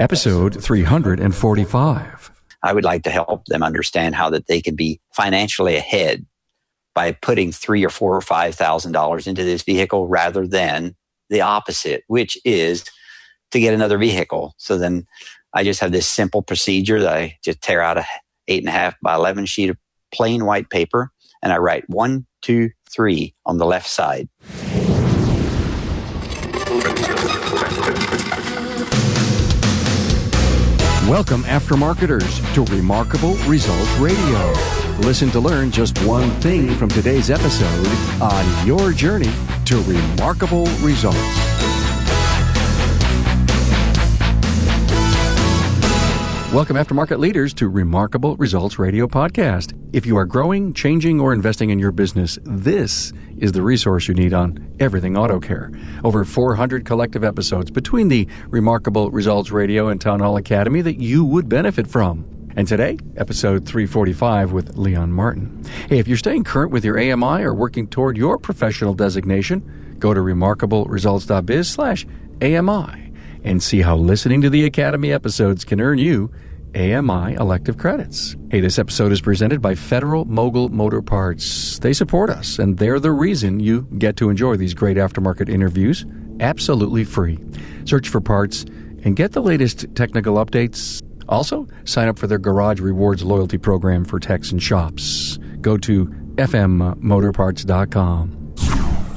episode 345. I would like to help them understand how that they can be financially ahead by putting three or four or five thousand dollars into this vehicle rather than the opposite, which is to get another vehicle. So then I just have this simple procedure that I just tear out a eight and a half by eleven sheet of plain white paper and I write one, two, three on the left side. Welcome, aftermarketers, to Remarkable Results Radio. Listen to learn just one thing from today's episode on your journey to remarkable results. Welcome, aftermarket leaders, to Remarkable Results Radio Podcast. If you are growing, changing, or investing in your business, this is the resource you need on everything auto care. Over 400 collective episodes between the Remarkable Results Radio and Town Hall Academy that you would benefit from. And today, episode 345 with Leon Martin. Hey, if you're staying current with your AMI or working toward your professional designation, go to remarkableresults.biz slash AMI and see how listening to the Academy episodes can earn you AMI elective credits. Hey, this episode is presented by Federal Mogul Motor Parts. They support us, and they're the reason you get to enjoy these great aftermarket interviews absolutely free. Search for parts and get the latest technical updates. Also, sign up for their Garage Rewards loyalty program for techs and shops. Go to fmmotorparts.com.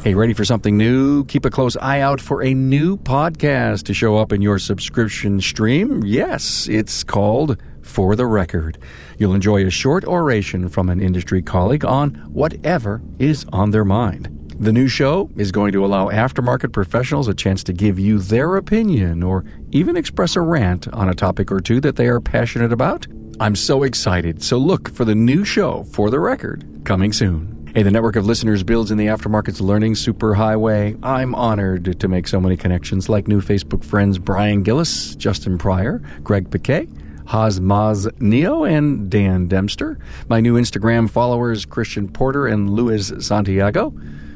Hey, ready for something new? Keep a close eye out for a new podcast to show up in your subscription stream. Yes, it's called For the Record. You'll enjoy a short oration from an industry colleague on whatever is on their mind. The new show is going to allow aftermarket professionals a chance to give you their opinion or even express a rant on a topic or two that they are passionate about. I'm so excited. So look for the new show For the Record coming soon. Hey, the network of listeners builds in the aftermarket's learning superhighway. I'm honored to make so many connections like new Facebook friends Brian Gillis, Justin Pryor, Greg Piquet, Haz Maz Neo, and Dan Dempster. My new Instagram followers Christian Porter and Luis Santiago.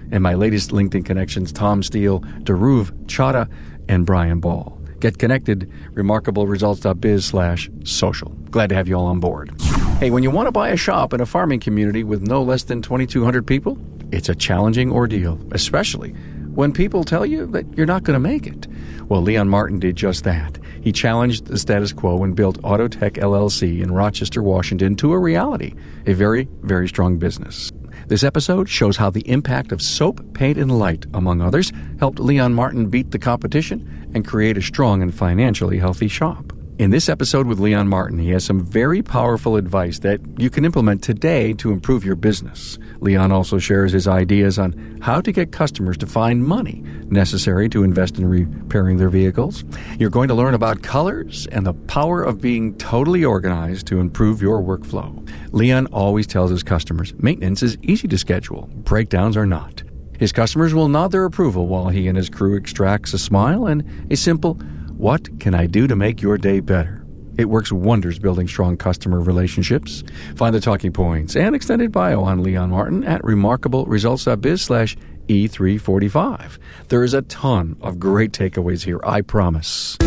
And my latest LinkedIn connections Tom Steele, Daruv Chada, and Brian Ball. Get connected, remarkableresults.biz slash social. Glad to have you all on board. Hey, when you want to buy a shop in a farming community with no less than 2,200 people, it's a challenging ordeal, especially when people tell you that you're not going to make it. Well, Leon Martin did just that. He challenged the status quo and built Autotech LLC in Rochester, Washington to a reality, a very, very strong business. This episode shows how the impact of soap, paint, and light, among others, helped Leon Martin beat the competition and create a strong and financially healthy shop. In this episode with Leon Martin, he has some very powerful advice that you can implement today to improve your business. Leon also shares his ideas on how to get customers to find money necessary to invest in repairing their vehicles. You're going to learn about colors and the power of being totally organized to improve your workflow. Leon always tells his customers maintenance is easy to schedule, breakdowns are not. His customers will nod their approval while he and his crew extracts a smile and a simple what can I do to make your day better? It works wonders building strong customer relationships. Find the talking points and extended bio on Leon Martin at remarkableresults.biz slash E345. There is a ton of great takeaways here, I promise.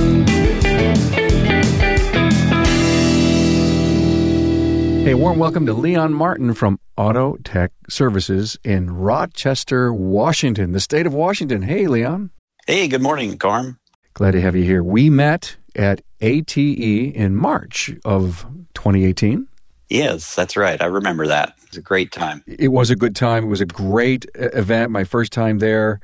Hey, warm welcome to Leon Martin from Auto Tech Services in Rochester, Washington, the state of Washington. Hey, Leon. Hey, good morning, Carm. Glad to have you here. We met at ATE in March of 2018. Yes, that's right. I remember that. It was a great time. It was a good time. It was a great event. My first time there.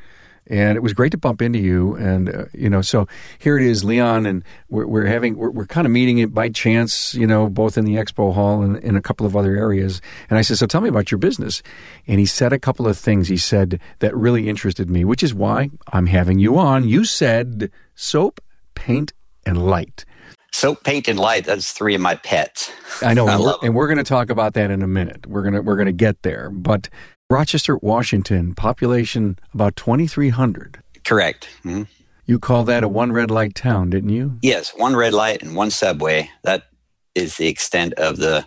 And it was great to bump into you. And, uh, you know, so here it is, Leon, and we're, we're having, we're, we're, kind of meeting it by chance, you know, both in the expo hall and in a couple of other areas. And I said, So tell me about your business. And he said a couple of things he said that really interested me, which is why I'm having you on. You said soap, paint, and light. Soap, paint, and light. That's three of my pets. I know, I and, we're, and we're going to talk about that in a minute. We're gonna we're gonna get there, but Rochester, Washington, population about 2,300. Correct. Mm-hmm. You call that a one red light town, didn't you? Yes, one red light and one subway. That is the extent of the,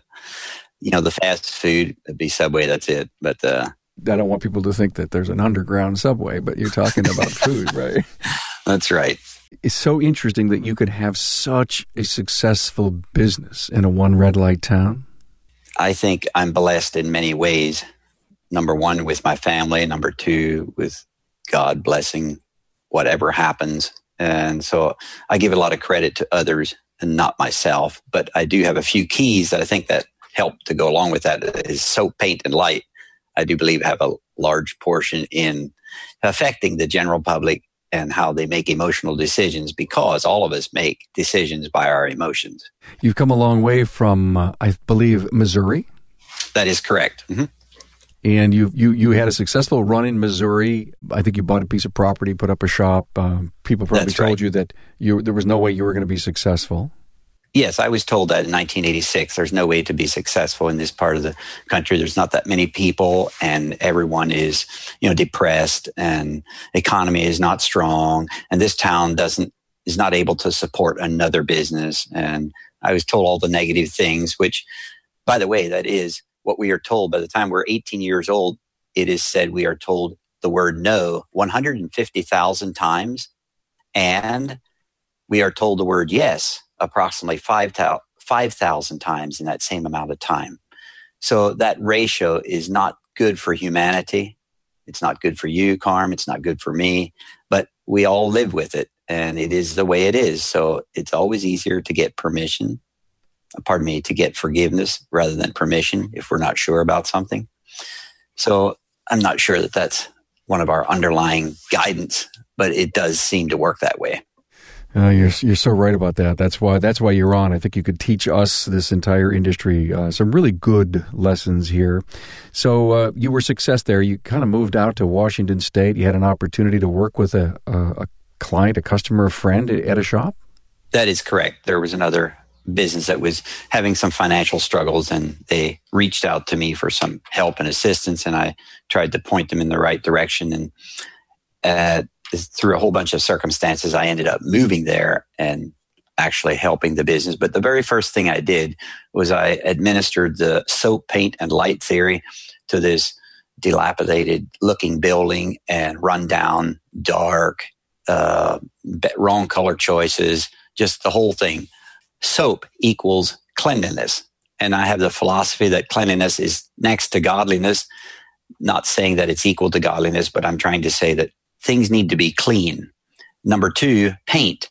you know, the fast food. It'd be Subway. That's it. But uh, I don't want people to think that there's an underground subway, but you're talking about food, right? That's right. It's so interesting that you could have such a successful business in a one red light town. I think I'm blessed in many ways. Number one, with my family. Number two, with God blessing whatever happens. And so I give a lot of credit to others and not myself. But I do have a few keys that I think that help to go along with that is soap, paint, and light. I do believe have a large portion in affecting the general public and how they make emotional decisions because all of us make decisions by our emotions. You've come a long way from, uh, I believe, Missouri. That is correct. Mm-hmm. And you, you you had a successful run in Missouri. I think you bought a piece of property, put up a shop. Um, people probably That's told right. you that you there was no way you were going to be successful. Yes, I was told that in 1986. There's no way to be successful in this part of the country. There's not that many people, and everyone is, you know, depressed, and economy is not strong, and this town doesn't is not able to support another business. And I was told all the negative things, which, by the way, that is what we are told. By the time we're 18 years old, it is said we are told the word no 150,000 times, and we are told the word yes approximately 5,000 times in that same amount of time. So that ratio is not good for humanity. It's not good for you, Carm. It's not good for me, but we all live with it and it is the way it is. So it's always easier to get permission, pardon me, to get forgiveness rather than permission if we're not sure about something. So I'm not sure that that's one of our underlying guidance, but it does seem to work that way. Uh, you're you're so right about that. That's why that's why you're on. I think you could teach us this entire industry uh, some really good lessons here. So uh, you were success there. You kind of moved out to Washington State. You had an opportunity to work with a, a, a client, a customer, a friend at a shop. That is correct. There was another business that was having some financial struggles, and they reached out to me for some help and assistance, and I tried to point them in the right direction. And uh, through a whole bunch of circumstances, I ended up moving there and actually helping the business. But the very first thing I did was I administered the soap, paint, and light theory to this dilapidated looking building and rundown, dark, uh, wrong color choices, just the whole thing. Soap equals cleanliness. And I have the philosophy that cleanliness is next to godliness. Not saying that it's equal to godliness, but I'm trying to say that things need to be clean. Number two, paint.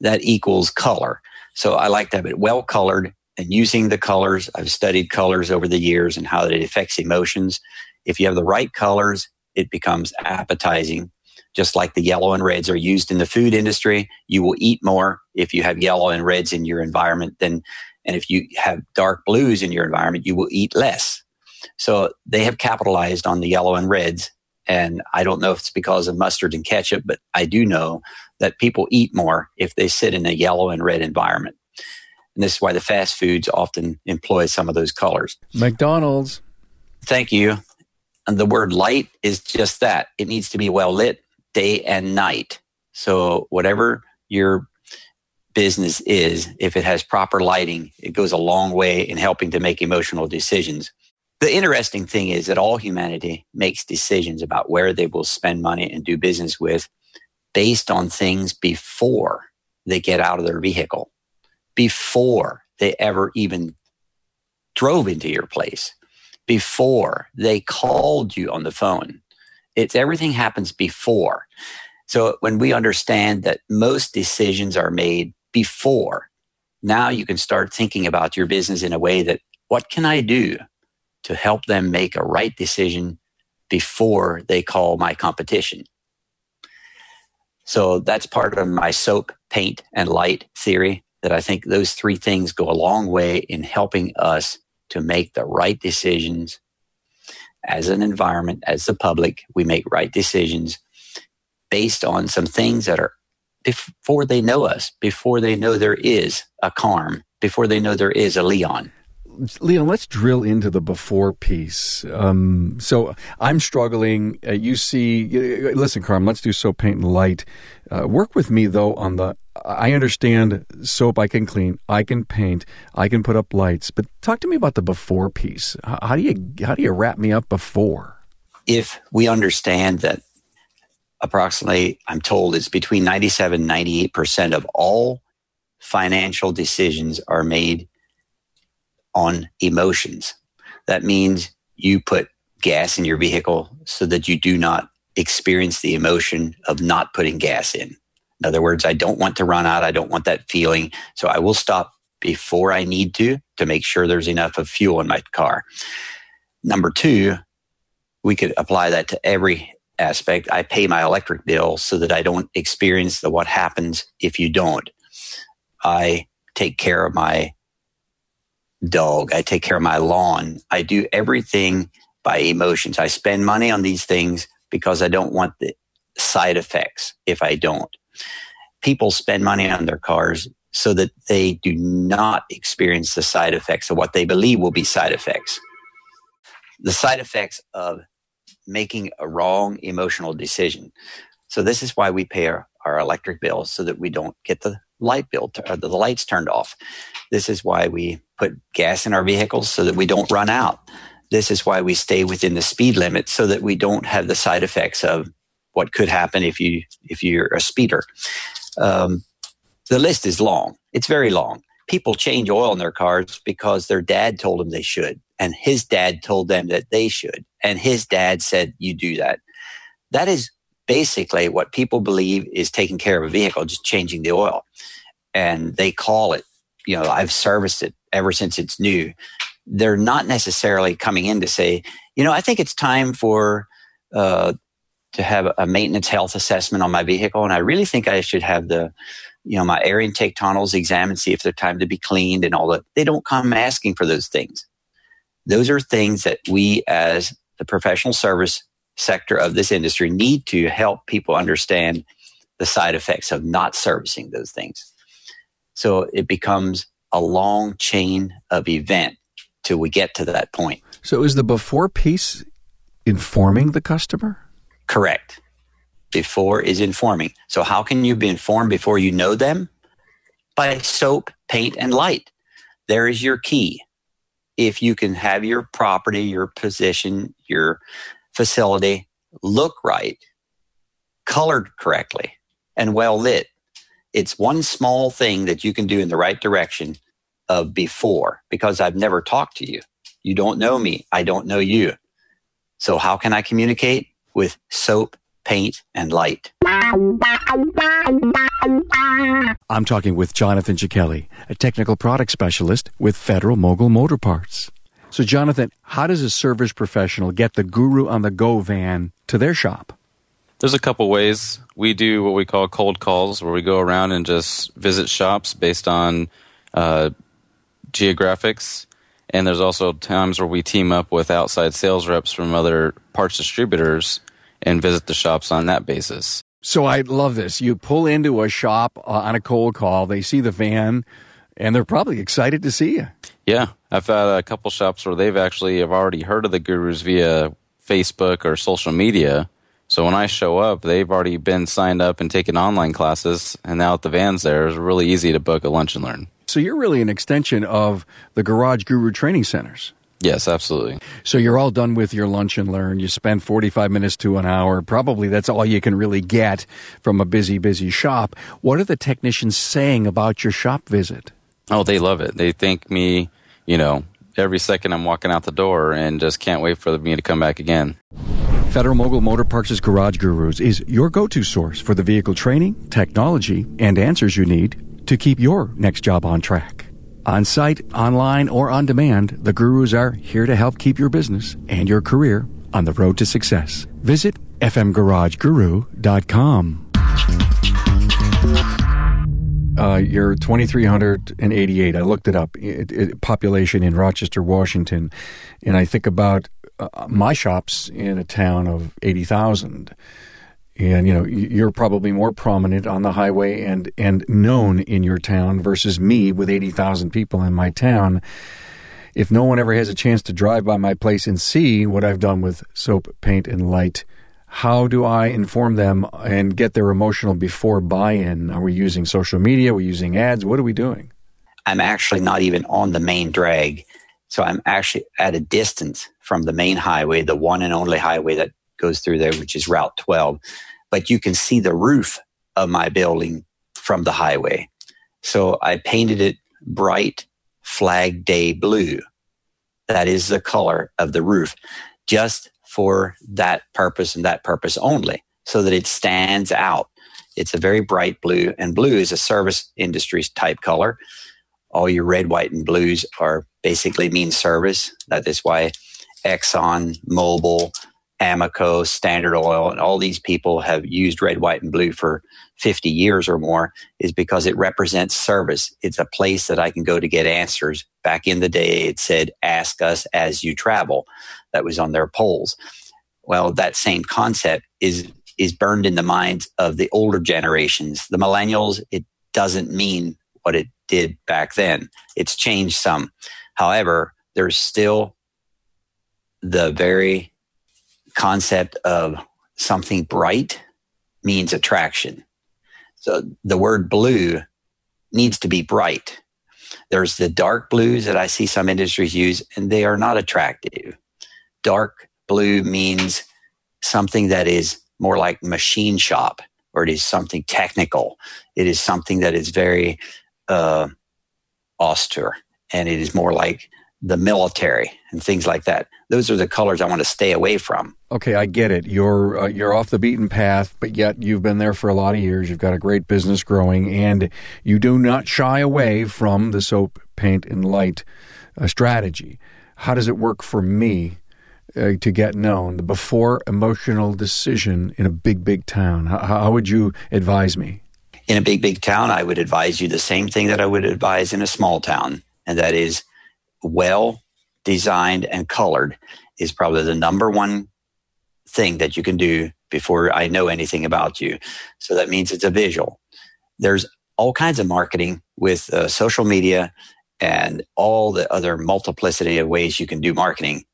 That equals color. So I like to have it well colored and using the colors. I've studied colors over the years and how it affects emotions. If you have the right colors, it becomes appetizing. Just like the yellow and reds are used in the food industry, you will eat more if you have yellow and reds in your environment than, and if you have dark blues in your environment, you will eat less. So they have capitalized on the yellow and reds and I don't know if it's because of mustard and ketchup, but I do know that people eat more if they sit in a yellow and red environment. And this is why the fast foods often employ some of those colors. McDonald's. Thank you. And the word light is just that it needs to be well lit day and night. So, whatever your business is, if it has proper lighting, it goes a long way in helping to make emotional decisions. The interesting thing is that all humanity makes decisions about where they will spend money and do business with based on things before they get out of their vehicle, before they ever even drove into your place, before they called you on the phone. It's everything happens before. So when we understand that most decisions are made before, now you can start thinking about your business in a way that what can I do to help them make a right decision before they call my competition. So that's part of my soap, paint, and light theory that I think those three things go a long way in helping us to make the right decisions as an environment, as the public. We make right decisions based on some things that are before they know us, before they know there is a Carm, before they know there is a Leon. Leon, let's drill into the before piece. Um, so I'm struggling. Uh, you see, listen, Carm, let's do soap, paint, and light. Uh, work with me though on the. I understand soap. I can clean. I can paint. I can put up lights. But talk to me about the before piece. How, how do you how do you wrap me up before? If we understand that approximately, I'm told it's between 97 and 98% of all financial decisions are made on emotions. That means you put gas in your vehicle so that you do not experience the emotion of not putting gas in. In other words, I don't want to run out. I don't want that feeling. So I will stop before I need to to make sure there's enough of fuel in my car. Number two, we could apply that to every aspect. I pay my electric bill so that I don't experience the what happens if you don't. I take care of my dog. I take care of my lawn. I do everything by emotions. I spend money on these things because I don't want the side effects if I don't. People spend money on their cars so that they do not experience the side effects of what they believe will be side effects. The side effects of making a wrong emotional decision. So this is why we pay our, our electric bills so that we don't get the light bill, or the lights turned off. This is why we put gas in our vehicles so that we don't run out. This is why we stay within the speed limit so that we don't have the side effects of what could happen if you if you're a speeder. Um, the list is long. It's very long. People change oil in their cars because their dad told them they should, and his dad told them that they should, and his dad said you do that. That is basically what people believe is taking care of a vehicle, just changing the oil. And they call it, you know, I've serviced it ever since it's new. They're not necessarily coming in to say, you know, I think it's time for uh, to have a maintenance health assessment on my vehicle, and I really think I should have the, you know, my air intake tunnels examined, see if they're time to be cleaned and all that. They don't come asking for those things. Those are things that we as the professional service sector of this industry need to help people understand the side effects of not servicing those things. So it becomes a long chain of event till we get to that point. So is the before piece informing the customer? Correct. Before is informing. So how can you be informed before you know them? By soap, paint, and light. There is your key. If you can have your property, your position, your facility look right, colored correctly, and well lit. It's one small thing that you can do in the right direction of before because I've never talked to you. You don't know me. I don't know you. So how can I communicate? With soap, paint, and light. I'm talking with Jonathan Chichelli, a technical product specialist with Federal Mogul Motor Parts. So, Jonathan, how does a service professional get the Guru on the Go van to their shop? There's a couple ways. We do what we call cold calls, where we go around and just visit shops based on uh, geographics. And there's also times where we team up with outside sales reps from other parts distributors and visit the shops on that basis. So I love this. You pull into a shop uh, on a cold call, they see the van, and they're probably excited to see you. Yeah, I've had a couple shops where they've actually have already heard of the gurus via Facebook or social media. So when I show up, they've already been signed up and taken online classes, and now at the van's there, it's really easy to book a lunch and learn. So you're really an extension of the Garage Guru training centers. Yes, absolutely. So you're all done with your lunch and learn. You spend 45 minutes to an hour. Probably that's all you can really get from a busy, busy shop. What are the technicians saying about your shop visit? Oh, they love it. They thank me you know, every second I'm walking out the door and just can't wait for me to come back again. Federal Mogul Motor Parts' Garage Gurus is your go to source for the vehicle training, technology, and answers you need to keep your next job on track. On site, online, or on demand, the Gurus are here to help keep your business and your career on the road to success. Visit fmgarageguru.com uh, you're 2,388. I looked it up. It, it, population in Rochester, Washington, and I think about uh, my shops in a town of 80,000. And you know, you're probably more prominent on the highway and and known in your town versus me with 80,000 people in my town. If no one ever has a chance to drive by my place and see what I've done with soap, paint, and light, how do I inform them and get their emotional before buy in? Are we using social media? Are we using ads? What are we doing? I'm actually not even on the main drag. So I'm actually at a distance from the main highway, the one and only highway that goes through there, which is Route 12. but you can see the roof of my building from the highway. So I painted it bright flag day blue. That is the color of the roof just for that purpose and that purpose only so that it stands out. It's a very bright blue and blue is a service industry type color. All your red, white, and blues are basically mean service. That is why Exxon, Mobil, Amoco, Standard Oil, and all these people have used red, white, and blue for 50 years or more is because it represents service. It's a place that I can go to get answers. Back in the day, it said, ask us as you travel. That was on their polls. Well, that same concept is, is burned in the minds of the older generations. The millennials, it doesn't mean what it did back then. It's changed some. However, there's still the very concept of something bright means attraction. So the word blue needs to be bright. There's the dark blues that I see some industries use, and they are not attractive. Dark blue means something that is more like machine shop, or it is something technical. It is something that is very uh, austere, and it is more like the military and things like that. Those are the colors I want to stay away from. Okay, I get it. You're uh, you're off the beaten path, but yet you've been there for a lot of years. You've got a great business growing, and you do not shy away from the soap, paint, and light uh, strategy. How does it work for me uh, to get known? The before emotional decision in a big, big town. How, how would you advise me? In a big, big town, I would advise you the same thing that I would advise in a small town, and that is well designed and colored is probably the number one thing that you can do before I know anything about you. So that means it's a visual. There's all kinds of marketing with uh, social media and all the other multiplicity of ways you can do marketing.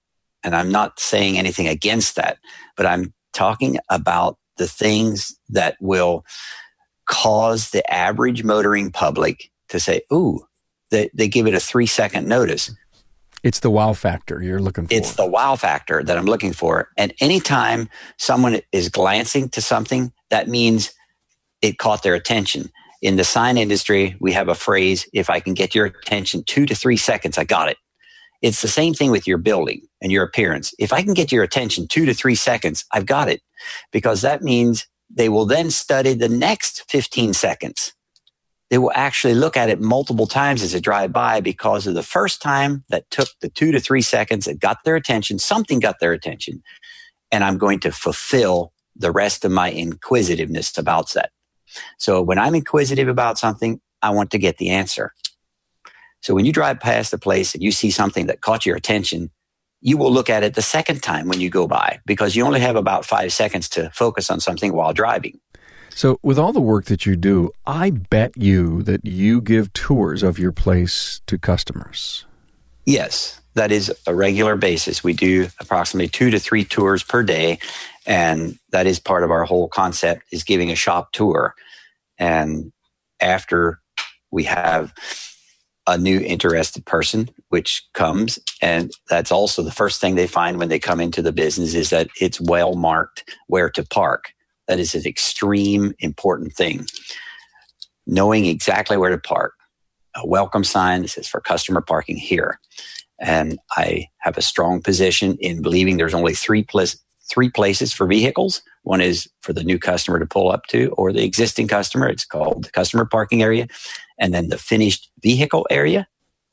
And I'm not saying anything against that, but I'm talking about the things that will cause the average motoring public to say, ooh, they, they give it a three second notice. It's the wow factor you're looking for. It's the wow factor that I'm looking for. And anytime someone is glancing to something, that means it caught their attention. In the sign industry, we have a phrase if I can get your attention two to three seconds, I got it. It's the same thing with your building and your appearance. If I can get your attention two to three seconds, I've got it because that means they will then study the next 15 seconds they will actually look at it multiple times as they drive by because of the first time that took the two to three seconds that got their attention, something got their attention. And I'm going to fulfill the rest of my inquisitiveness about that. So when I'm inquisitive about something, I want to get the answer. So when you drive past a place and you see something that caught your attention, you will look at it the second time when you go by because you only have about five seconds to focus on something while driving. So, with all the work that you do, I bet you that you give tours of your place to customers. Yes, that is a regular basis. We do approximately two to three tours per day, and that is part of our whole concept is giving a shop tour. And after we have a new interested person which comes and that's also the first thing they find when they come into the business is that it's well marked where to park that is an extreme important thing. Knowing exactly where to park. A welcome sign that says for customer parking here. And I have a strong position in believing there's only three, three places for vehicles. One is for the new customer to pull up to or the existing customer. It's called the customer parking area. And then the finished vehicle area.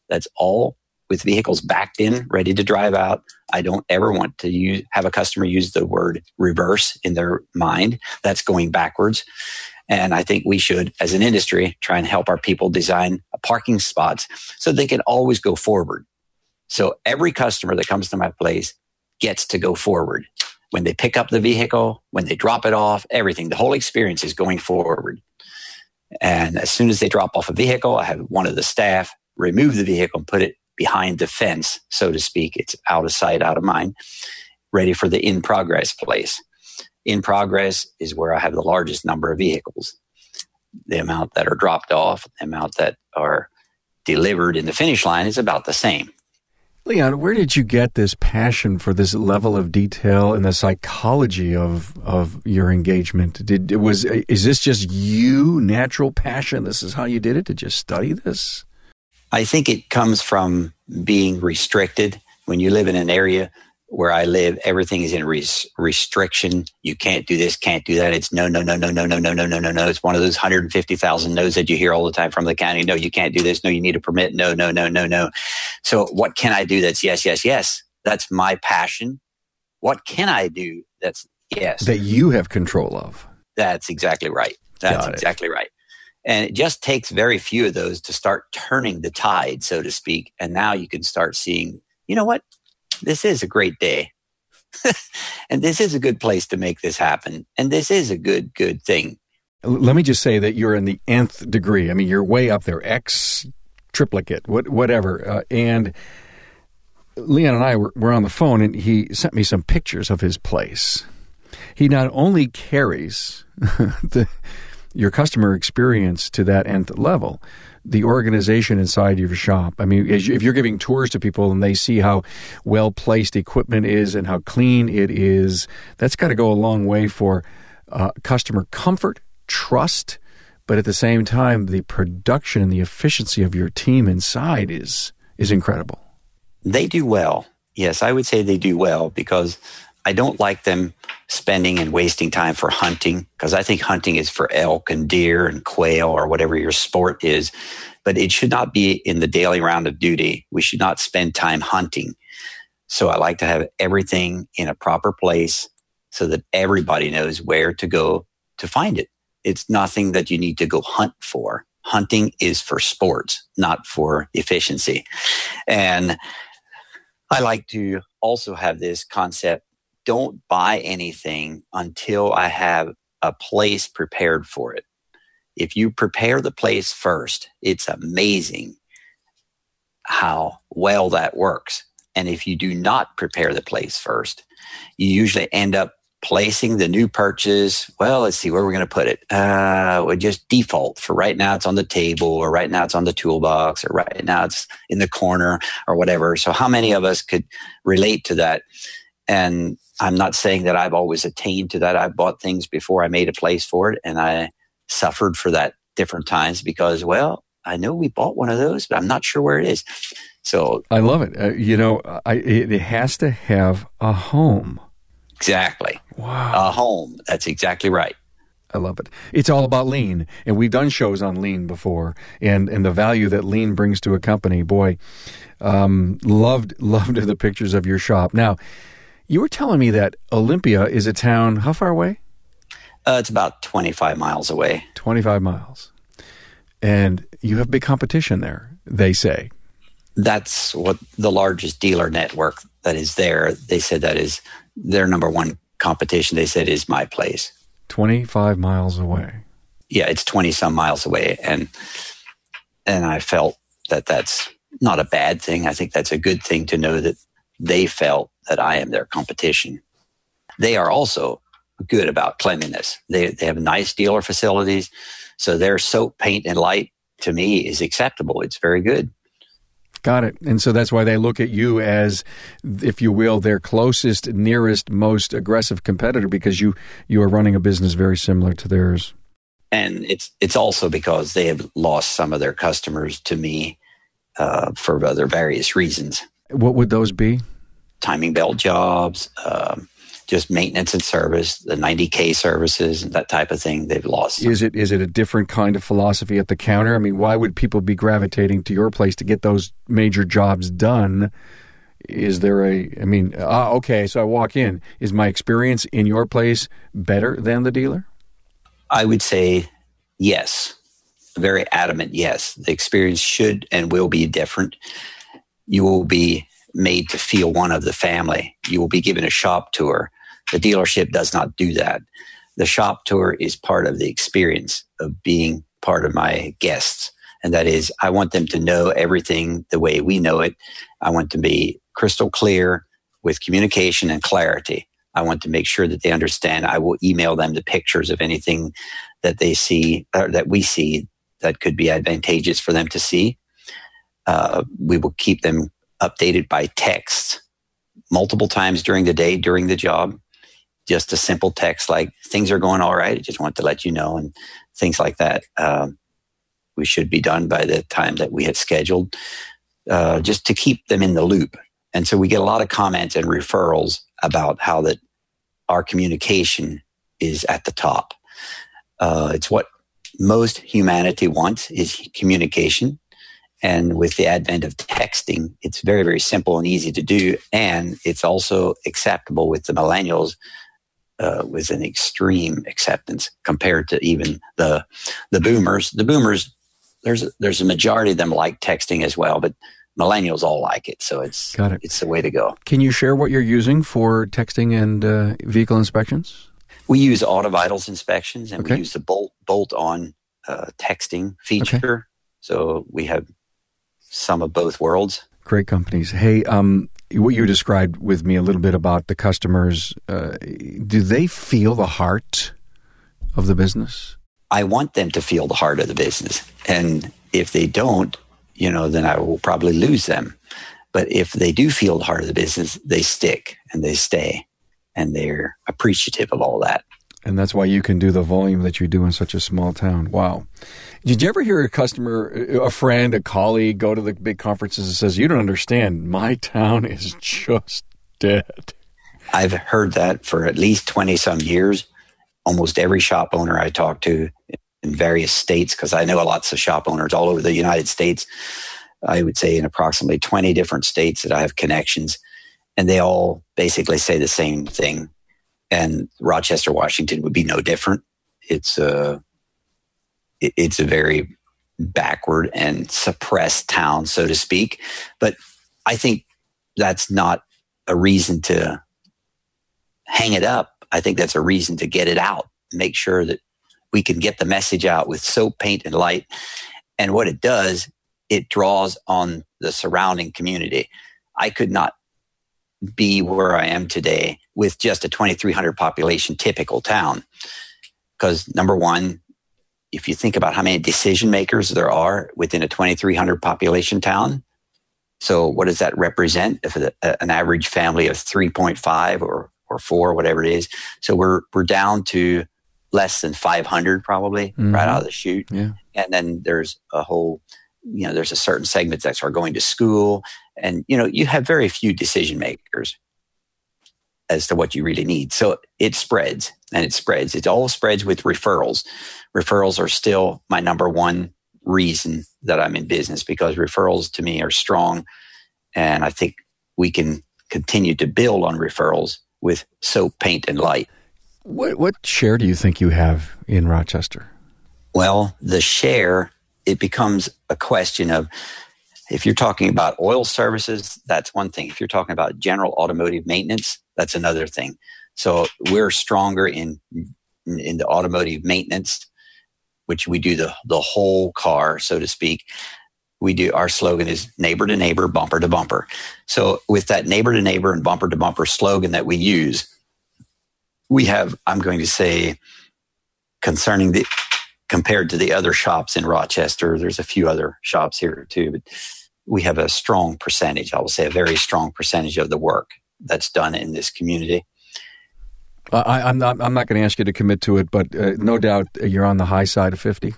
That's all with vehicles backed in, ready to drive out. I don't ever want to use, have a customer use the word reverse in their mind. That's going backwards. And I think we should, as an industry, try and help our people design parking spots so they can always go forward. So every customer that comes to my place gets to go forward. When they pick up the vehicle, when they drop it off, everything, the whole experience is going forward. And as soon as they drop off a vehicle, I have one of the staff remove the vehicle and put it behind the fence, so to speak. It's out of sight, out of mind, ready for the in progress place. In progress is where I have the largest number of vehicles. The amount that are dropped off, the amount that are delivered in the finish line is about the same. Leon, where did you get this passion for this level of detail and the psychology of of your engagement? Did it was is this just you natural passion? This is how you did it to just study this? I think it comes from being restricted. When you live in an area where I live, everything is in res- restriction. You can't do this, can't do that. It's no, no, no, no, no, no, no, no, no, no, no. It's one of those 150,000 no's that you hear all the time from the county. No, you can't do this. No, you need a permit. No, no, no, no, no. So what can I do that's yes, yes, yes? That's my passion. What can I do that's yes? That you have control of. That's exactly right. That's exactly right. And it just takes very few of those to start turning the tide, so to speak. And now you can start seeing, you know what? This is a great day. and this is a good place to make this happen. And this is a good, good thing. Let me just say that you're in the nth degree. I mean, you're way up there, X triplicate, what, whatever. Uh, and Leon and I were, were on the phone, and he sent me some pictures of his place. He not only carries the, your customer experience to that nth level, the organization inside your shop. I mean, if you're giving tours to people and they see how well placed equipment is and how clean it is, that's got to go a long way for uh, customer comfort, trust, but at the same time, the production and the efficiency of your team inside is is incredible. They do well. Yes, I would say they do well because I don't like them spending and wasting time for hunting because I think hunting is for elk and deer and quail or whatever your sport is. But it should not be in the daily round of duty. We should not spend time hunting. So I like to have everything in a proper place so that everybody knows where to go to find it. It's nothing that you need to go hunt for. Hunting is for sports, not for efficiency. And I like to also have this concept don't buy anything until I have a place prepared for it. If you prepare the place first, it's amazing how well that works. And if you do not prepare the place first, you usually end up placing the new purchase. Well, let's see where we're going to put it. Uh, we just default for right now. It's on the table, or right now it's on the toolbox, or right now it's in the corner, or whatever. So, how many of us could relate to that? And I'm not saying that I've always attained to that. I bought things before I made a place for it, and I suffered for that different times because, well, I know we bought one of those, but I'm not sure where it is. So I love it. Uh, you know, I, it, it has to have a home. Exactly. Wow. A home. That's exactly right. I love it. It's all about lean, and we've done shows on lean before, and and the value that lean brings to a company. Boy, um, loved loved the pictures of your shop. Now, you were telling me that Olympia is a town, how far away? Uh, it's about 25 miles away. 25 miles. And you have big competition there, they say. That's what the largest dealer network that is there. They said that is their number one competition. They said is my place. 25 miles away. Yeah, it's 20 some miles away. And, and I felt that that's not a bad thing. I think that's a good thing to know that they felt that I am their competition. They are also good about cleanliness. They, they have nice dealer facilities. So their soap, paint, and light to me is acceptable. It's very good. Got it. And so that's why they look at you as, if you will, their closest, nearest, most aggressive competitor because you you are running a business very similar to theirs. And it's it's also because they have lost some of their customers to me uh, for other various reasons. What would those be? Timing belt jobs, um, just maintenance and service, the 90k services, and that type of thing. They've lost. Is it is it a different kind of philosophy at the counter? I mean, why would people be gravitating to your place to get those major jobs done? Is there a? I mean, uh, okay, so I walk in. Is my experience in your place better than the dealer? I would say yes, very adamant yes. The experience should and will be different. You will be made to feel one of the family. You will be given a shop tour. The dealership does not do that. The shop tour is part of the experience of being part of my guests. And that is, I want them to know everything the way we know it. I want to be crystal clear with communication and clarity. I want to make sure that they understand. I will email them the pictures of anything that they see or that we see that could be advantageous for them to see. Uh, we will keep them updated by text multiple times during the day during the job. Just a simple text like things are going all right. I just want to let you know and things like that. Um, we should be done by the time that we had scheduled, uh, just to keep them in the loop. And so we get a lot of comments and referrals about how that our communication is at the top. Uh, it's what most humanity wants is communication. And with the advent of texting, it's very, very simple and easy to do. And it's also acceptable with the millennials uh, with an extreme acceptance compared to even the the boomers. The boomers, there's a, there's a majority of them like texting as well, but millennials all like it. So it's Got it. it's the way to go. Can you share what you're using for texting and uh, vehicle inspections? We use AutoVitals inspections and Okay. we use the bolt bolt on uh, texting feature. So we have some of both worlds. Great companies. Hey, um, what you described with me a little bit about the customers, uh, do they feel the heart of the business? I want them to feel the heart of the business. And if they don't, you know, then I will probably lose them. But if they do feel the heart of the business, they stick and they stay and they're appreciative of all that. And that's why you can do the volume that you do in such a small town. Wow. Did you ever hear a customer, a friend, a colleague go to the big conferences and says, You don't understand, my town is just dead? I've heard that for at least 20 some years. Almost every shop owner I talk to in various states, because I know lots of shop owners all over the United States. I would say in approximately 20 different states that I have connections, and they all basically say the same thing. And Rochester, Washington would be no different. It's a, it's a very backward and suppressed town, so to speak. But I think that's not a reason to hang it up. I think that's a reason to get it out, make sure that we can get the message out with soap, paint, and light. And what it does, it draws on the surrounding community. I could not be where I am today with just a 2,300 population typical town. Because number one, if you think about how many decision makers there are within a 2,300 population town, so what does that represent? If an average family of 3.5 or, or four, whatever it is. So we're, we're down to less than 500 probably Mhm. right out of the chute. Yeah. And then there's a whole, you know, there's a certain segment that are going to school and, you know, you have very few decision makers as to what you really need. So it spreads and it spreads. It all spreads with referrals. Referrals are still my number one reason that I'm in business because referrals to me are strong. And I think we can continue to build on referrals with soap, paint, and light. What, what share do you think you have in Rochester? Well, the share, it becomes a question of if you're talking about oil services, that's one thing. If you're talking about general automotive maintenance, that's another thing. So we're stronger in in, in the automotive maintenance, which we do the the whole car, so to speak. We do our slogan is neighbor to neighbor, bumper to bumper. So with that neighbor to neighbor and bumper to bumper slogan that we use, we have, I'm going to say, concerning the compared to the other shops in Rochester, there's a few other shops here too, but we have a strong percentage, I will say a very strong percentage of the work that's done in this community. I, I'm not. I'm not going to ask you to commit to it, but uh, no doubt you're on the high side of fifty.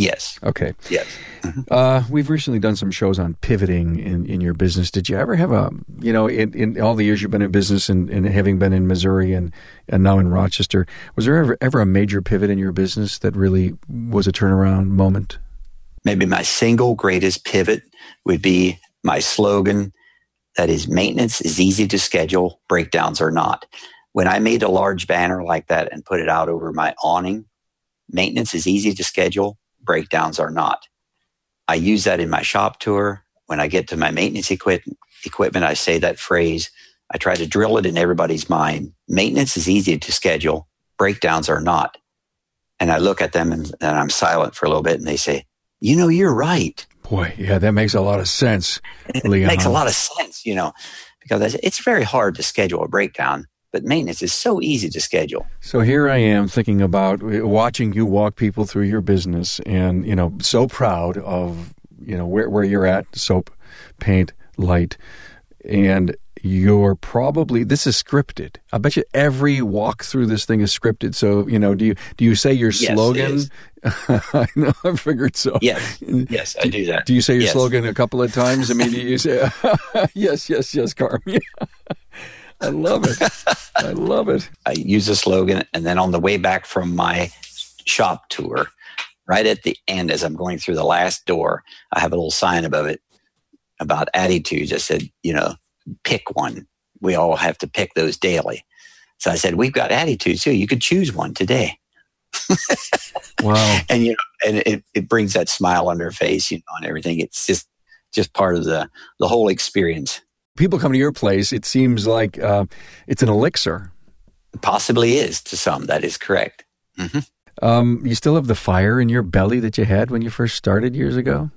Yes, Okay. yes. Uh, we've recently done some shows on pivoting in, in your business. Did you ever have a, you know, in, in all the years you've been in business and, and having been in Missouri and, and now in Rochester, was there ever, ever a major pivot in your business that really was a turnaround moment? Maybe my single greatest pivot would be my slogan that is maintenance is easy to schedule, breakdowns are not. When I made a large banner like that and put it out over my awning, maintenance is easy to schedule, breakdowns are not. I use that in my shop tour. When I get to my maintenance equipment, equipment, I say that phrase. I try to drill it in everybody's mind. Maintenance is easy to schedule, breakdowns are not. And I look at them and, and I'm silent for a little bit and they say, you know, you're right. Boy, yeah, that makes a lot of sense. It Leon. makes a lot of sense, you know, because it's very hard to schedule a breakdown, but maintenance is so easy to schedule. So here I am thinking about eh, watching you walk people through your business and, you know, so proud of, you know, where, where you're at, soap, paint, light, and you're probably this is scripted. I bet you every walk through this thing is scripted. So you know, do you do you say your Yes, slogan? I know. I figured so. Yes, yes, I do that. Do you say your Yes. slogan a couple of times? I mean, do you say yes, yes, yes, Carm? I love it. I love it. I use a slogan, and then on the way back from my shop tour, right at the end, as I'm going through the last door, I have a little sign above it about attitudes. I said, you know, pick one. We all have to pick those daily. So I said, we've got attitudes too. You could choose one today, Wow. and you know, and it, it brings that smile on their face, you know, and everything. It's just just part of the the whole experience. People come to your place. It seems like uh, it's an elixir. Possibly is to some. That is correct. Um, you still have the fire in your belly that you had when you first started years ago.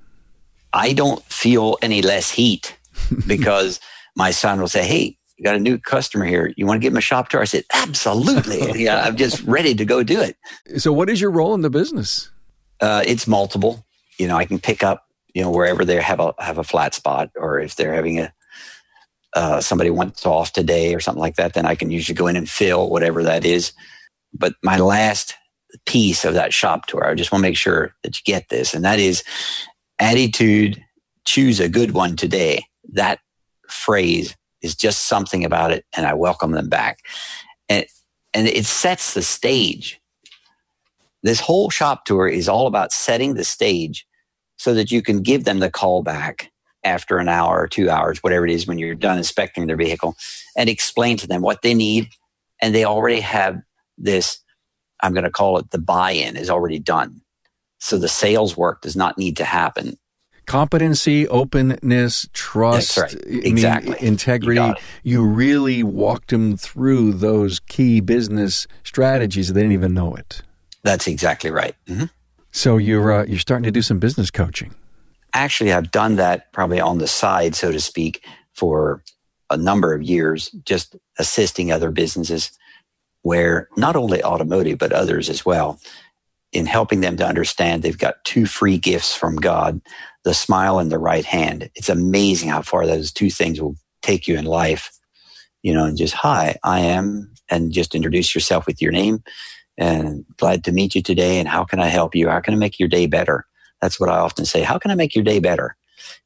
I don't feel any less heat because my son will say, Hey, you got a new customer here. You want to give him a shop tour? I said, Absolutely. yeah, I'm just ready to go do it. So, what is your role in the business? Uh, it's multiple. You know, I can pick up, you know, wherever they have a have a flat spot or if they're having a uh, somebody wants off today or something like that, then I can usually go in and fill whatever that is. But my last piece of that shop tour, I just want to make sure that you get this, and that is attitude, choose a good one today. That phrase is just something about it, and I welcome them back. And, and it sets the stage. This whole shop tour is all about setting the stage so that you can give them the call back after an hour or two hours, whatever it is, when you're done inspecting their vehicle, and explain to them what they need. And they already have this, I'm going to call it the buy in, is already done. So the sales work does not need to happen. Competency, openness, trust, right. I mean, Exactly. integrity. You You, really walked them through those key business strategies. They didn't even know it. That's exactly right. Mhm. So you're uh, you're starting to do some business coaching. Actually I've done that probably on the side, so to speak, for a number of years, just assisting other businesses where not only automotive, but others as well, in helping them to understand they've got two free gifts from God the smile and the right hand. It's amazing how far those two things will take you in life. You know, and just, hi, I am, and just introduce yourself with your name and glad to meet you today. And how can I help you? How can I make your day better? That's what I often say. How can I make your day better?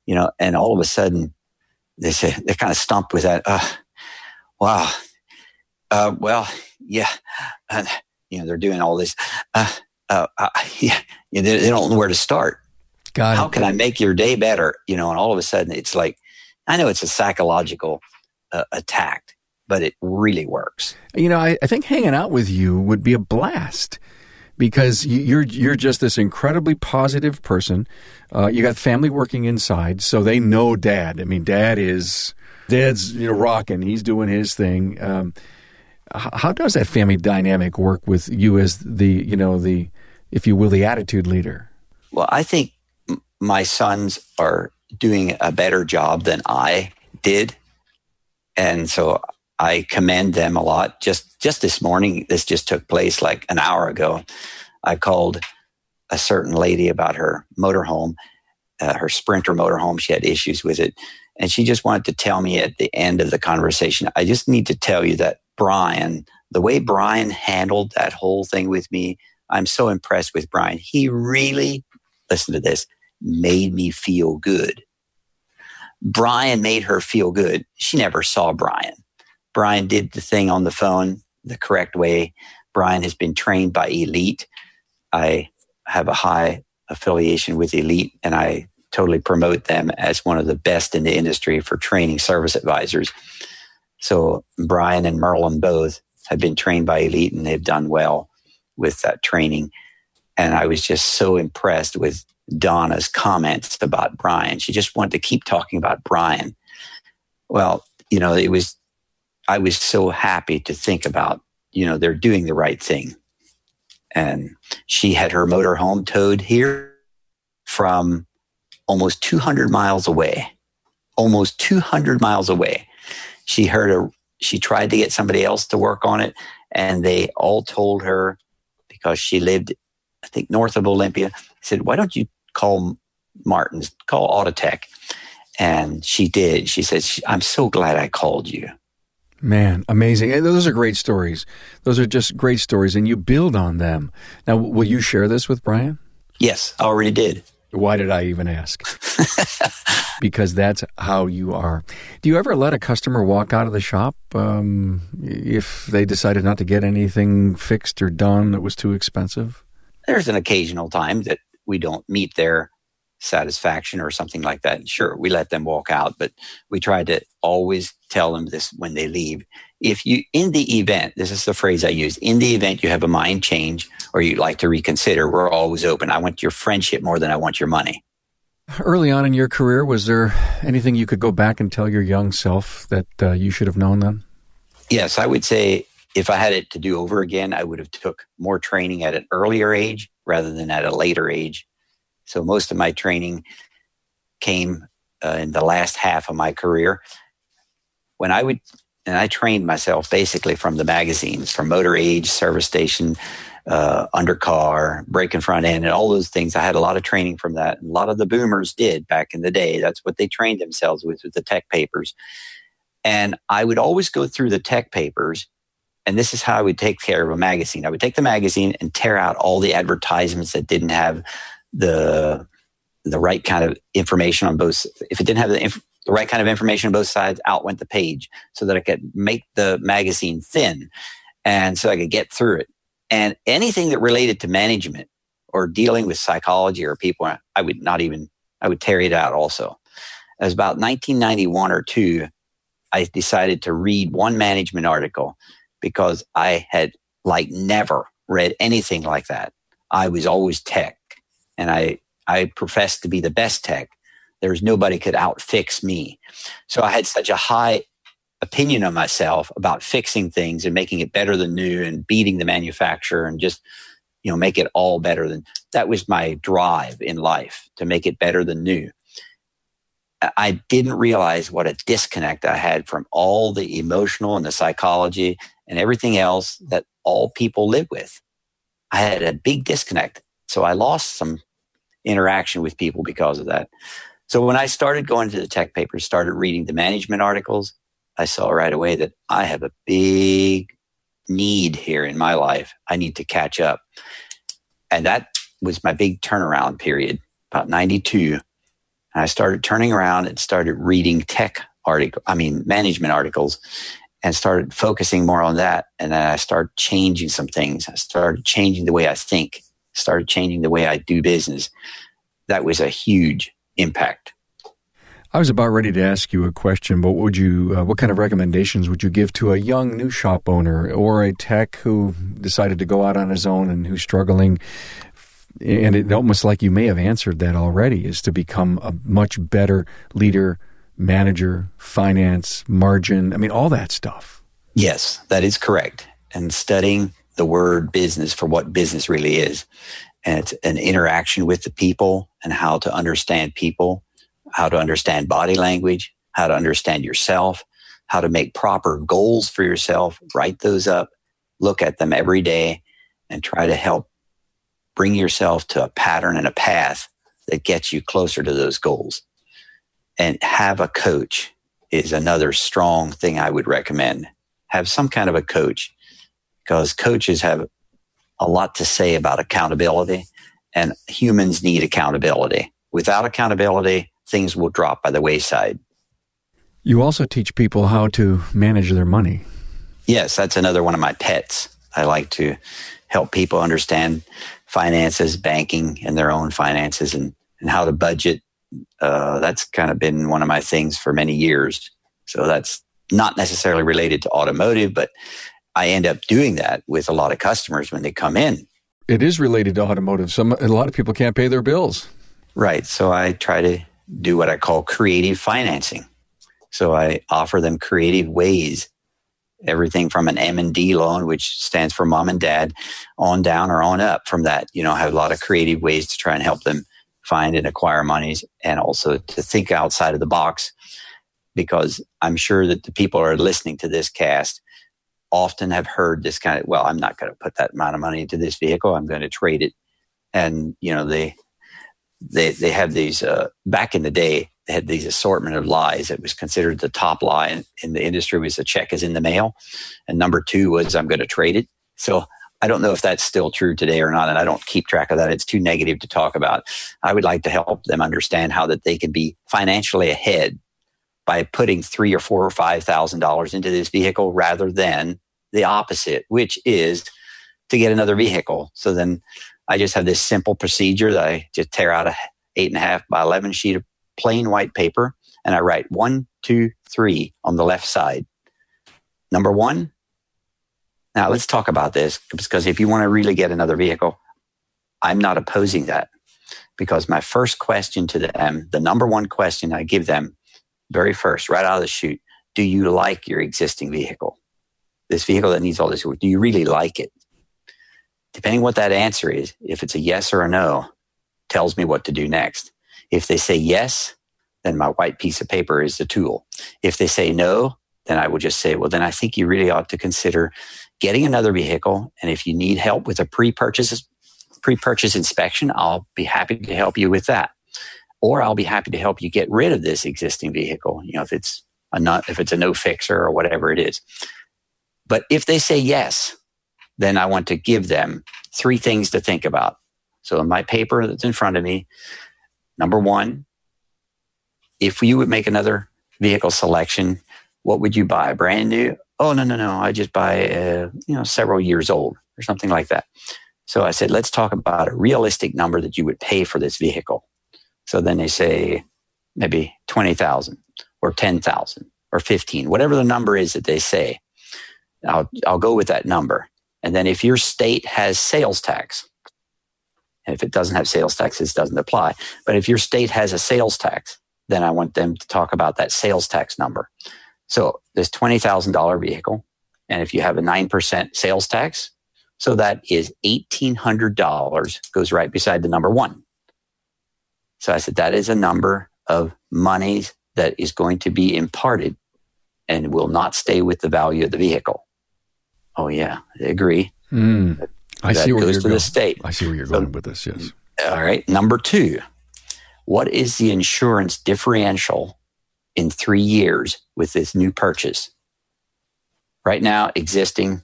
You know, and all of a sudden they say they're kind of stumped with that. Uh, wow. Uh, well, yeah. And, you know, they're doing all this. Uh, uh, uh, yeah, you know, they, they don't know where to start. God, How can I make your day better? You know, and all of a sudden it's like, I know it's a psychological uh, attack, but it really works. You know, I, I think hanging out with you would be a blast because you- you're you're just this incredibly positive person. Uh, you got family working inside, so they know Dad. I mean, Dad is Dad's you know rocking. He's doing his thing. Um, how does that family dynamic work with you as the you know the if you will the attitude leader? Well, I think my sons are doing a better job than I did. And so I commend them a lot. Just just this morning, this just took place like an hour ago. I called a certain lady about her motorhome, uh, her Sprinter motorhome. She had issues with it, and she just wanted to tell me at the end of the conversation, I just need to tell you that Brian, the way Brian handled that whole thing with me, I'm so impressed with Brian. He really, listen to this, made me feel good. Brian made her feel good. She never saw Brian. Brian did the thing on the phone the correct way. Brian has been trained by Elite. I have a high affiliation with Elite and I totally promote them as one of the best in the industry for training service advisors. So Brian and Merlin both have been trained by Elite and they've done well with that training. And I was just so impressed with Donna's comments about Brian. She just wanted to keep talking about Brian. Well, you know, it was, I was so happy to think about, you know, they're doing the right thing. And she had her motorhome towed here from almost 200 miles away, almost 200 miles away. She heard a, she tried to get somebody else to work on it and they all told her because she lived, I think, north of Olympia, said, why don't you call Martin's, call Autotech? And she did. She said, I'm so glad I called you. Man, amazing. And those are great stories. Those are just great stories, and you build on them. Now, will you share this with Brian? Yes, I already did. Why did I even ask? because that's how you are. Do you ever let a customer walk out of the shop um, if they decided not to get anything fixed or done that was too expensive? There's an occasional time that we don't meet their satisfaction or something like that. Sure, we let them walk out, but we try to always tell them this when they leave. If you, in the event, this is the phrase I use, in the event you have a mind change or you'd like to reconsider, we're always open. I want your friendship more than I want your money. Early on in your career, was there anything you could go back and tell your young self that uh, you should have known then? Yes, I would say if I had it to do over again, I would have took more training at an earlier age rather than at a later age. So most of my training came uh, in the last half of my career when I would, and I trained myself basically from the magazines, from Motor Age, Service Station, uh, undercar, brake and front end, and all those things. I had a lot of training from that. A lot of the boomers did back in the day. That's what they trained themselves with, with the tech papers. And I would always go through the tech papers, and this is how I would take care of a magazine. I would take the magazine and tear out all the advertisements that didn't have the the right kind of information on both. If it didn't have the, inf- the right kind of information on both sides, out went the page, so that I could make the magazine thin, and so I could get through it and anything that related to management or dealing with psychology or people, I would not even, I would tear it out also. It was about 1991 or two, I decided to read one management article because I had like never read anything like that. I was always tech and I, I professed to be the best tech. There was nobody could outfix me. So I had such a high opinion of myself about fixing things and making it better than new and beating the manufacturer and just you know make it all better than that was my drive in life to make it better than new i didn't realize what a disconnect i had from all the emotional and the psychology and everything else that all people live with i had a big disconnect so i lost some interaction with people because of that so when i started going to the tech papers started reading the management articles I saw right away that I have a big need here in my life. I need to catch up. And that was my big turnaround period, about 92. And I started turning around and started reading tech article, I mean, management articles and started focusing more on that. And then I started changing some things. I started changing the way I think, started changing the way I do business. That was a huge impact. I was about ready to ask you a question, but what would you, uh, what kind of recommendations would you give to a young new shop owner or a tech who decided to go out on his own and who's struggling? And it almost like you may have answered that already, is to become a much better leader, manager, finance, margin. I mean, all that stuff. Yes, that is correct. And studying the word business for what business really is. And it's an interaction with the people and how to understand people how to understand body language, how to understand yourself, how to make proper goals for yourself, write those up, look at them every day, and try to help bring yourself to a pattern and a path that gets you closer to those goals. And have a coach is another strong thing I would recommend. Have some kind of a coach because coaches have a lot to say about accountability and humans need accountability. Without accountability, things will drop by the wayside. You also teach people how to manage their money. Yes, that's another one of my pets. I like to help people understand finances, banking, and their own finances and, and how to budget. Uh, that's kind of been one of my things for many years. So that's not necessarily related to automotive, but I end up doing that with a lot of customers when they come in. It is related to automotive. Some a lot of people can't pay their bills. Right. So I try to do what I call creative financing. So I offer them creative ways, everything from an M&D loan, which stands for mom and dad, on down or on up from that. You know, I have a lot of creative ways to try and help them find and acquire monies and also to think outside of the box because I'm sure that the people are listening to this cast often have heard this kind of, well, I'm not going to put that amount of money into this vehicle. I'm going to trade it. And, you know, they, they they have these uh, back in the day they had these assortment of lies. It was considered the top lie in, in the industry was a check is in the mail. And number two was I'm going to trade it. So I don't know if that's still true today or not, and I don't keep track of that. It's too negative to talk about. I would like to help them understand how that they can be financially ahead by putting three or four or five thousand dollars into this vehicle rather than the opposite, which is to get another vehicle. So then I just have this simple procedure that I just tear out a eight and a half by eleven sheet of plain white paper and I write one, two, three on the left side. Number one. Now let's talk about this because if you want to really get another vehicle, I'm not opposing that because my first question to them, the number one question I give them very first, right out of the chute, do you like your existing vehicle? This vehicle that needs all this work, do you really like it? Depending what that answer is, if it's a yes or a no, tells me what to do next. If they say yes, then my white piece of paper is the tool. If they say no, then I will just say, well, then I think you really ought to consider getting another vehicle. And if you need help with a pre-purchase, pre-purchase inspection, I'll be happy to help you with that. Or I'll be happy to help you get rid of this existing vehicle. You know, if it's a not, if it's a no fixer or whatever it is. But if they say yes, then I want to give them three things to think about. So in my paper that's in front of me, Number one, if you would make another vehicle selection, what would you buy? Brand new? Oh, no, no, no. I just buy, a, you know, several years old or something like that. So I said, let's talk about a realistic number that you would pay for this vehicle. So then they say maybe 20,000 or 10,000 or 15, whatever the number is that they say. I'll, I'll go with that number. And then if your state has sales tax, and if it doesn't have sales tax, it doesn't apply. But if your state has a sales tax, then I want them to talk about that sales tax number. So this $20,000 vehicle, and if you have a 9% sales tax, so that is $1,800 goes right beside the number one. So I said, that is a number of monies that is going to be imparted and will not stay with the value of the vehicle. Oh yeah, I agree. Mm. I see where goes you're to going. the state. I see where you're So- going with this. Yes. All right. Number two, what is the insurance differential in three years with this new purchase? Right now, existing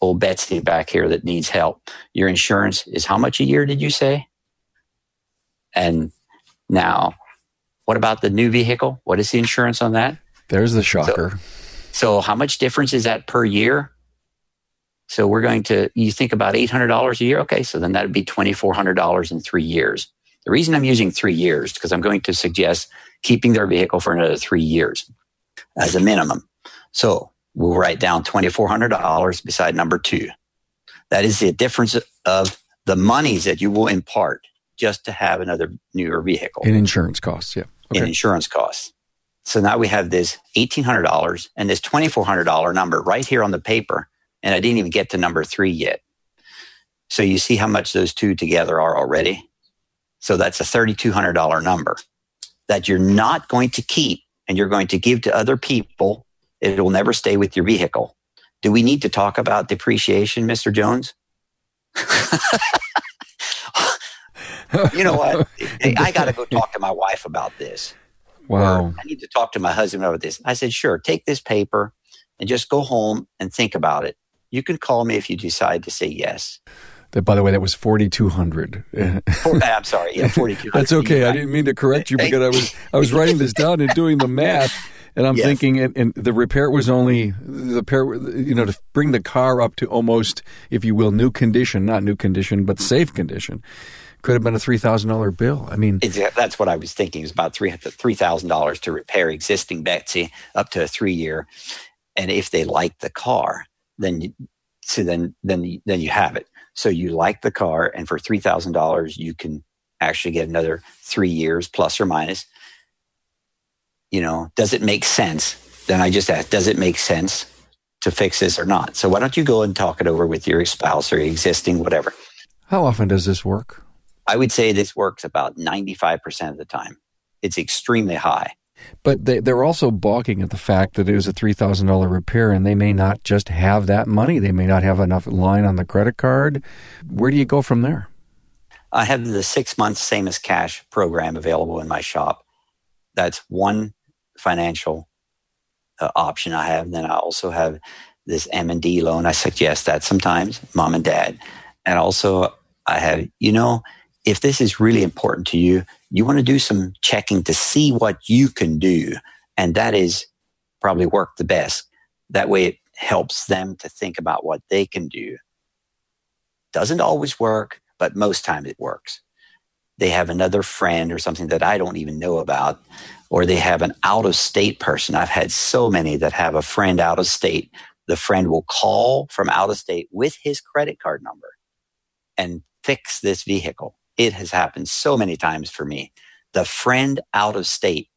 old Betsy back here that needs help. Your insurance is how much a year, did you say? And now, what about the new vehicle? What is the insurance on that? There's the shocker. So how much difference is that per year? So we're going to, you think about $800 a year. Okay. So then that would be $2,400 in three years. The reason I'm using three years, because I'm going to suggest keeping their vehicle for another three years as a minimum. So we'll write down $2,400 beside number two. That is the difference of the monies that you will impart just to have another newer vehicle in insurance costs. Yeah. in Okay. insurance costs. So now we have this $1,800 and this $2,400 number right here on the paper. And I didn't even get to number three yet. So you see how much those two together are already? So that's a $3,200 number that you're not going to keep and you're going to give to other people. It will never stay with your vehicle. Do we need to talk about depreciation, Mr. Jones? you know what? I got to go talk to my wife about this. Wow. Or, I need to talk to my husband about this. I said, sure, take this paper and just go home and think about it. You can call me if you decide to say yes. That, by the way, that was 4,200. For, I'm sorry, yeah, 42. That's okay. I didn't mean to correct you because I was I was writing this down and doing the math, and I'm Yes. thinking, and, and the repair was only the repair, you know, to bring the car up to almost, if you will, new condition, not new condition, but safe condition, could have been a three thousand dollar bill. I mean, It's- That's what I was thinking. It was about three three thousand dollars to repair existing Betsy up to a three year, and if they like the car, then you, so then then then you have it. So you like the car, and for three thousand dollars, you can actually get another three years plus or minus. You know, does it make sense? Then I just ask, does it make sense to fix this or not? So why don't you go and talk it over with your spouse or existing whatever? how often does this work? I would say this works about ninety five percent of the time. It's extremely high. But they, they're also balking at the fact that it was a three thousand dollar repair, and they may not just have that money. They may not have enough line on the credit card. Where do you go from there? I have the six month same as cash program available in my shop. that's one financial uh, option I have. Then I also have this M&D loan. I suggest that sometimes, mom and dad. And also I have, you know, if this is really important to you, you want to do some checking to see what you can do. And that is probably work the best. That way it helps them to think about what they can do. Doesn't always work, but most times it works. They have another friend or something that I don't even know about, or they have an out of state person. I've had so many that have a friend out of state. The friend will call from out of state with his credit card number and fix this vehicle. It has happened so many times for me. The friend out of state,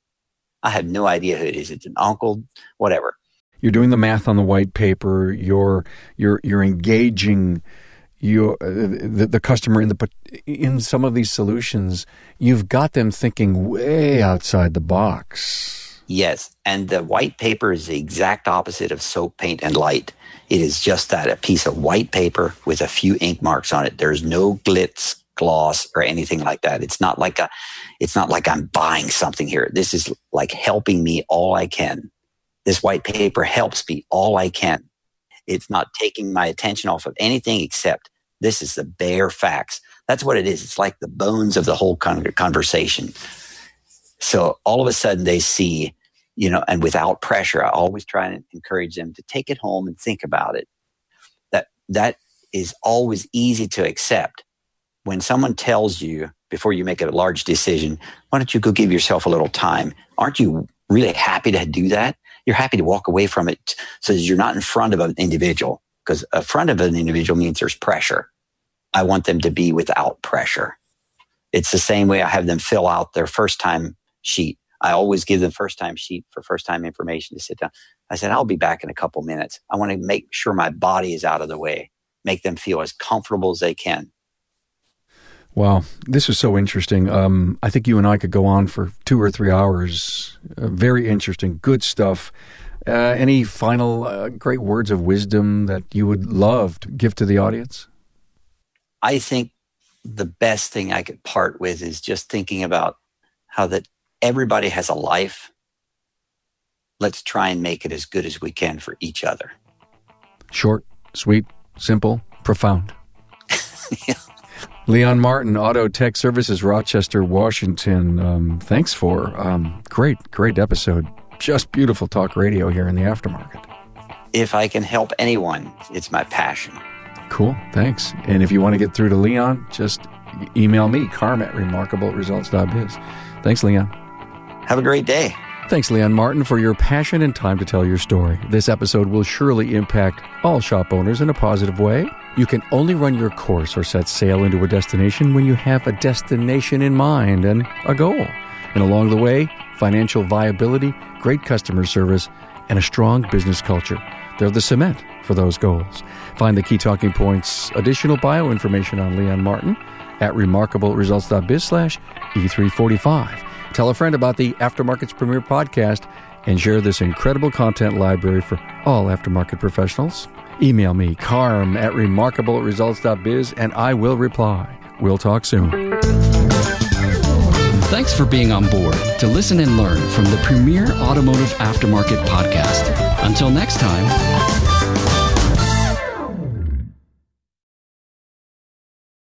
I have no idea who it is. It's an uncle, whatever. You're doing the math on the white paper. You're you're you're engaging your uh, the, the customer in the in some of these solutions. You've got them thinking way outside the box. Yes, and the white paper is the exact opposite of soap, paint, and light. It is just that a piece of white paper with a few ink marks on it. There's no glitz, gloss, or anything like that. It's not like a, it's not like I'm buying something here. This is like helping me all I can. This white paper helps me all I can. It's not taking my attention off of anything except this is the bare facts. That's what it is. It's like the bones of the whole conversation. So all of a sudden they see you know, and without pressure. I always try and encourage them to take it home and think about it. That that is always easy to accept. When someone tells you before you make a large decision, why don't you go give yourself a little time? Aren't you really happy to do that? You're happy to walk away from it so that you're not in front of an individual because in front of an individual means there's pressure. I want them to be without pressure. It's the same way I have them fill out their first time sheet. I always give them first time sheet for first time information to sit down. I said, I'll be back in a couple minutes. I want to make sure my body is out of the way, make them feel as comfortable as they can. Wow, this is so interesting. Um, I think you and I could go on for two or three hours. Uh, very interesting, good stuff. Uh, any final uh, great words of wisdom that you would love to give to the audience? I think the best thing I could part with is just thinking about how that everybody has a life. Let's try and make it as good as we can for each other. Short, sweet, simple, profound. yeah. Leon Martin, Auto Tech Services, Rochester, Washington. Um, thanks for um, great, great episode. Just beautiful talk radio here in the aftermarket. If I can help anyone, it's my passion. Cool. Thanks. And if you want to get through to Leon, just email me, carm at remarkableresults.biz. Thanks, Leon. Have a great day. Thanks, Leon Martin, for your passion and time to tell your story. This episode will surely impact all shop owners in a positive way. You can only run your course or set sail into a destination when you have a destination in mind and a goal. And along the way, financial viability, great customer service, and a strong business culture. They're the cement for those goals. Find the key talking points, additional bio information on Leon Martin at remarkableresults.biz slash E345. Tell a friend about the Aftermarket's premier podcast and share this incredible content library for all aftermarket professionals. Email me, carm at remarkableresults.biz, and I will reply. We'll talk soon. Thanks for being on board to listen and learn from the premier automotive aftermarket podcast. Until next time.